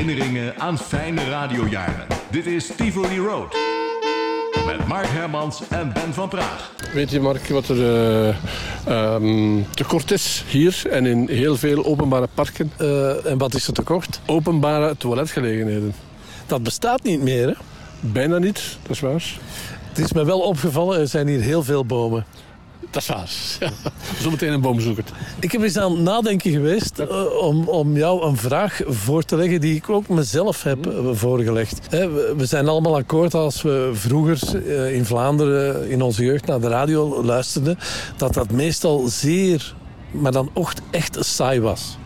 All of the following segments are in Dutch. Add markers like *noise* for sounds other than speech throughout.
Herinneringen aan fijne radiojaren. Dit is Tivoli Road. Met Mark Hermans en Ben van Praag. Weet je, Mark, wat er uh, um, tekort is hier en in heel veel openbare parken? Uh, en wat is er tekort? Openbare toiletgelegenheden. Dat bestaat niet meer, hè? Bijna niet, dat is waar. Het is me wel opgevallen, er zijn hier heel veel bomen. Dat is waar. Ja. Zometeen een boomzoeker. Ik heb eens aan het nadenken geweest uh, om, om jou een vraag voor te leggen die ik ook mezelf heb uh, voorgelegd. we, we, zijn allemaal akkoord als we vroeger uh, in Vlaanderen in onze jeugd naar de radio luisterden, dat dat meestal zeer, maar dan ook echt saai was.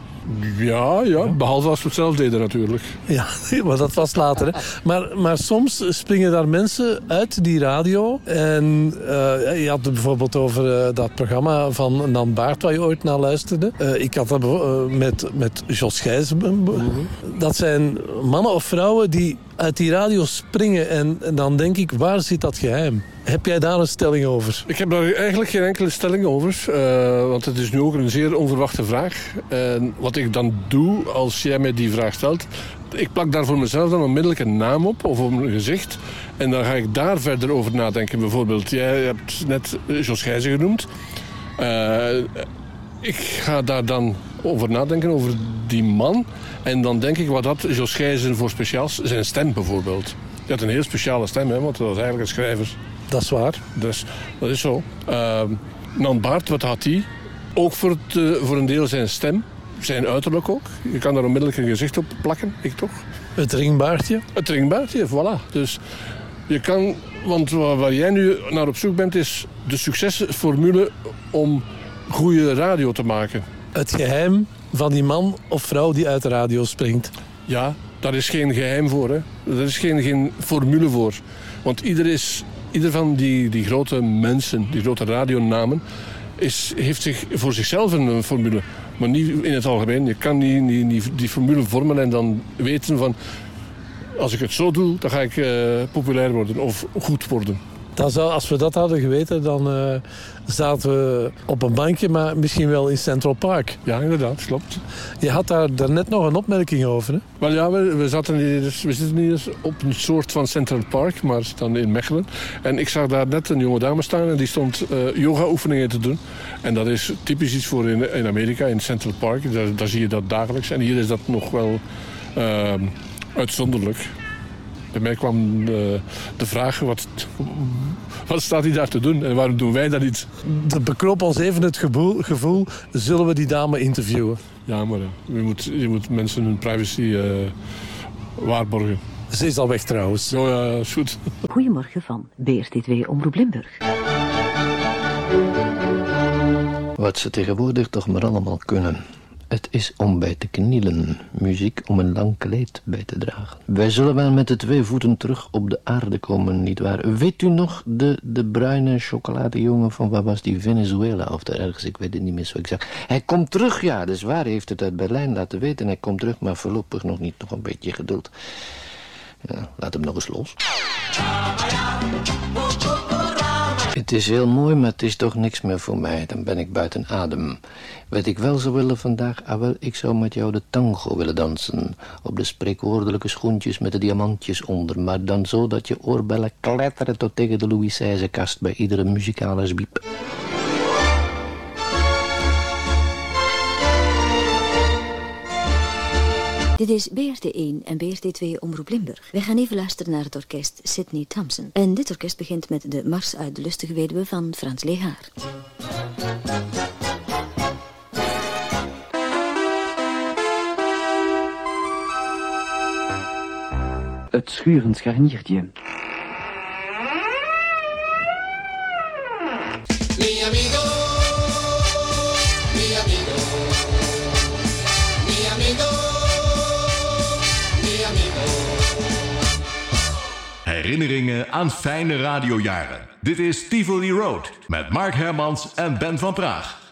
Ja, ja, behalve als we het zelf deden natuurlijk. Ja, *laughs* maar dat was later. Hè. Maar, maar soms springen daar mensen uit die radio. En uh, je had het bijvoorbeeld over uh, dat programma van Nan Baart... waar je ooit naar luisterde. Uh, ik had dat met, met Jos -hmm. Dat zijn mannen of vrouwen die uit die radio springen. En, en, dan denk ik, waar zit dat geheim? Heb jij daar een stelling over? Ik heb daar eigenlijk geen enkele stelling over. Uh, want het is nu ook een zeer onverwachte vraag. Wat ik dan doe als jij mij die vraag stelt... Ik plak daar voor mezelf dan onmiddellijk een naam op of een gezicht. En dan ga ik daar verder over nadenken. Bijvoorbeeld, jij hebt net Jos Gijzen genoemd. Uh, ik ga daar dan over nadenken, over die man. En dan denk ik, wat had Jos Gijzen voor speciaals? Zijn stem bijvoorbeeld. Hij had een heel speciale stem, hè, want dat was eigenlijk een schrijver. Dat is waar. Dus dat is zo. Uh, Nan Baart, wat had hij? Ook voor, het, uh, voor een deel zijn stem. Zijn uiterlijk ook. Je kan daar onmiddellijk een gezicht op plakken, ik toch? Het ringbaardje? Het ringbaardje, voilà. Dus je kan... Want waar, jij nu naar op zoek bent, is de succesformule om goede radio te maken. Het geheim van die man of vrouw die uit de radio springt. Ja, daar is geen geheim voor. Hè. Er is geen, geen formule voor. Want ieder, is, ieder van die, die grote mensen, die grote radionamen... Is, heeft zich voor zichzelf een formule. Maar niet in het algemeen. Je kan niet, niet, niet die formule vormen en dan weten van... Als ik het zo doe, dan ga ik uh, populair worden of goed worden. Dan zou, als we dat hadden geweten, dan uh, zaten we op een bankje, maar misschien wel in Central Park. Ja, inderdaad, klopt. Je had daar daarnet nog een opmerking over, hè? Wel ja, we, we, zaten hier, we zitten hier op een soort van Central Park, maar dan in Mechelen. En ik zag daar net een jonge dame staan en die stond uh, yoga-oefeningen te doen. En dat is typisch iets voor in, in Amerika, in Central Park. Daar, daar, zie je dat dagelijks. En hier is dat nog wel uh, uitzonderlijk. Bij mij kwam de, de vraag, wat, wat staat hij daar te doen en waarom doen wij dat niet? Dat bekroop ons even het gevoel, gevoel zullen we die dame interviewen? Ja, maar je moet, je moet mensen hun privacy uh, waarborgen. Ze is al weg trouwens. Ja, ja, is goed. Goedemorgen van BRT2 Omroep Limburg. Wat ze tegenwoordig toch maar allemaal kunnen. Het is om bij te knielen, muziek om een lang kleed bij te dragen. Wij zullen wel met de twee voeten terug op de aarde komen, nietwaar? Weet u nog de, de bruine chocoladejongen van, waar was die, Venezuela of daar ergens, ik weet het niet meer zo exact. Hij komt terug, ja, is waar, heeft het uit Berlijn laten weten. Hij komt terug, maar voorlopig nog niet, nog een beetje geduld. Ja, laat hem nog eens los. Het is heel mooi, maar het is toch niks meer voor mij. Dan ben ik buiten adem. Wat ik wel zou willen vandaag, ah wel, ik zou met jou de tango willen dansen. Op de spreekwoordelijke schoentjes met de diamantjes onder. Maar dan zo dat je oorbellen kletteren tot tegen de Louis kast bij iedere muzikale zwiep. Dit is BRT1 en BRT2 Omroep Limburg. Wij gaan even luisteren naar het orkest Sidney Thompson. En dit orkest begint met de Mars uit de Lustige Weduwe van Frans Legaar. Het schurend scharniertje. Mi amigo, Herinneringen aan fijne radiojaren. Dit is Tivoli Road met Mark Hermans en Ben van Praag.